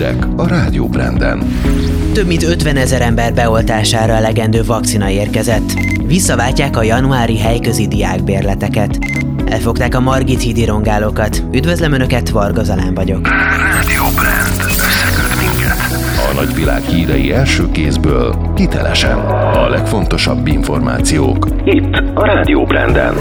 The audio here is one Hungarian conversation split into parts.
hírek a Rádió Branden. Több mint 50 ezer ember beoltására elegendő vakcina érkezett. Visszaváltják a januári helyközi diákbérleteket. Elfogták a Margit hídi rongálókat. Üdvözlöm Önöket, Varga Zalán vagyok. Rádió Brand. A nagyvilág hírei első kézből, hitelesen. A legfontosabb információk. Itt a Rádió Branden.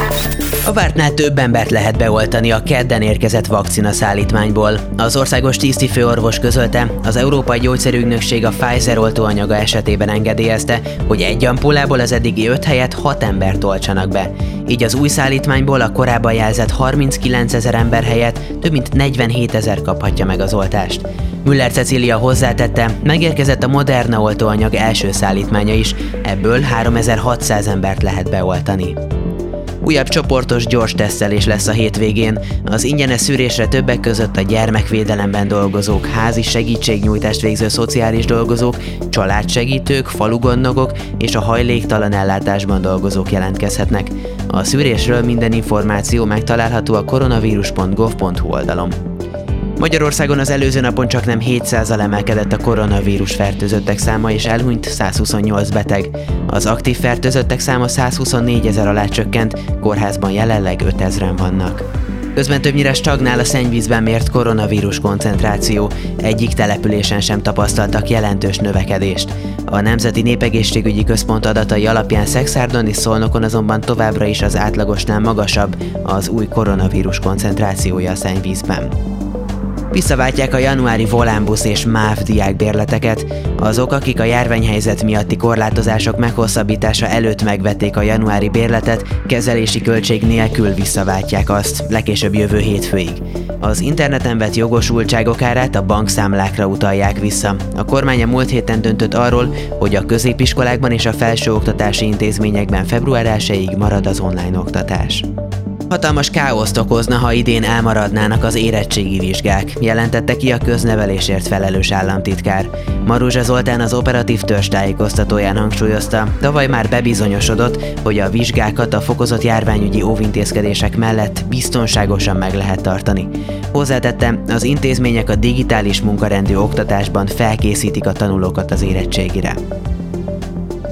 A vártnál több embert lehet beoltani a kedden érkezett vakcina szállítmányból. Az országos tisztifőorvos közölte, az Európai Gyógyszerügynökség a Pfizer oltóanyaga esetében engedélyezte, hogy egy ampullából az eddigi 5 helyet 6 embert oltsanak be. Így az új szállítmányból a korábban jelzett 39 ezer ember helyett több mint 47 ezer kaphatja meg az oltást. Müller Cecília hozzátette, megérkezett a Moderna oltóanyag első szállítmánya is, ebből 3600 embert lehet beoltani. Újabb csoportos gyors tesztelés lesz a hétvégén. Az ingyenes szűrésre többek között a gyermekvédelemben dolgozók, házi segítségnyújtást végző szociális dolgozók, családsegítők, falugondnokok és a hajléktalan ellátásban dolgozók jelentkezhetnek. A szűrésről minden információ megtalálható a koronavírus.gov.hu oldalon. Magyarországon az előző napon csak nem 700-al emelkedett a koronavírus fertőzöttek száma és elhunyt 128 beteg. Az aktív fertőzöttek száma 124 ezer alá csökkent, kórházban jelenleg 5000-en vannak. Közben többnyire stagnál a szennyvízben mért koronavírus koncentráció, egyik településen sem tapasztaltak jelentős növekedést. A Nemzeti Népegészségügyi Központ adatai alapján Szexárdon és Szolnokon azonban továbbra is az átlagosnál magasabb az új koronavírus koncentrációja a szennyvízben. Visszaváltják a januári volánbusz és MÁV diákbérleteket. Azok, akik a járványhelyzet miatti korlátozások meghosszabbítása előtt megvették a januári bérletet, kezelési költség nélkül visszaváltják azt, legkésőbb jövő hétfőig. Az interneten vett jogosultságok árát a bankszámlákra utalják vissza. A kormány a múlt héten döntött arról, hogy a középiskolákban és a felsőoktatási intézményekben február 1 marad az online oktatás. Hatalmas káoszt okozna, ha idén elmaradnának az érettségi vizsgák, jelentette ki a köznevelésért felelős államtitkár. Maruzsa Zoltán az operatív törzs tájékoztatóján hangsúlyozta, tavaly már bebizonyosodott, hogy a vizsgákat a fokozott járványügyi óvintézkedések mellett biztonságosan meg lehet tartani. Hozzátette, az intézmények a digitális munkarendű oktatásban felkészítik a tanulókat az érettségire.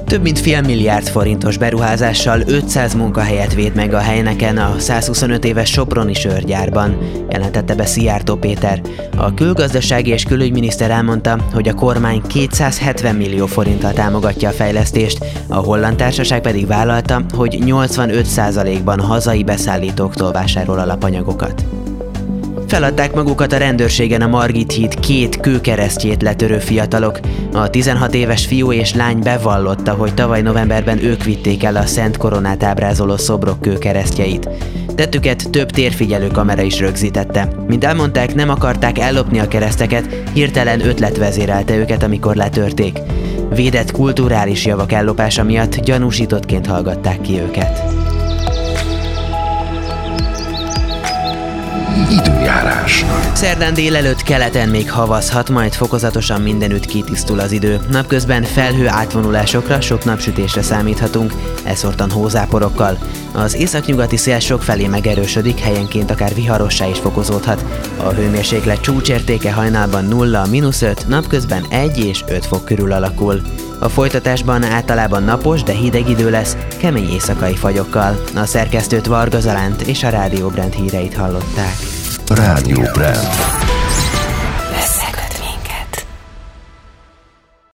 Több mint fél milliárd forintos beruházással 500 munkahelyet véd meg a helyneken a 125 éves Soproni sörgyárban, jelentette be Szijjártó Péter. A külgazdasági és külügyminiszter elmondta, hogy a kormány 270 millió forinttal támogatja a fejlesztést, a holland társaság pedig vállalta, hogy 85%-ban hazai beszállítóktól vásárol alapanyagokat. Feladták magukat a rendőrségen a Margit híd két kőkeresztjét letörő fiatalok. A 16 éves fiú és lány bevallotta, hogy tavaly novemberben ők vitték el a Szent Koronát ábrázoló szobrok kőkeresztjeit. Tettüket több térfigyelő kamera is rögzítette. Mint elmondták, nem akarták ellopni a kereszteket, hirtelen ötlet vezérelte őket, amikor letörték. Védett kulturális javak ellopása miatt gyanúsítottként hallgatták ki őket. Szerdán délelőtt keleten még havazhat, majd fokozatosan mindenütt kitisztul az idő. Napközben felhő átvonulásokra, sok napsütésre számíthatunk, eszortan hózáporokkal. Az északnyugati szél sok felé megerősödik, helyenként akár viharossá is fokozódhat. A hőmérséklet csúcsértéke hajnalban 0, mínusz 5, napközben 1 és 5 fok körül alakul. A folytatásban általában napos, de hideg idő lesz, kemény éjszakai fagyokkal. A szerkesztőt Varga Zalánt és a Rádió Brand híreit hallották. Rádió Brand.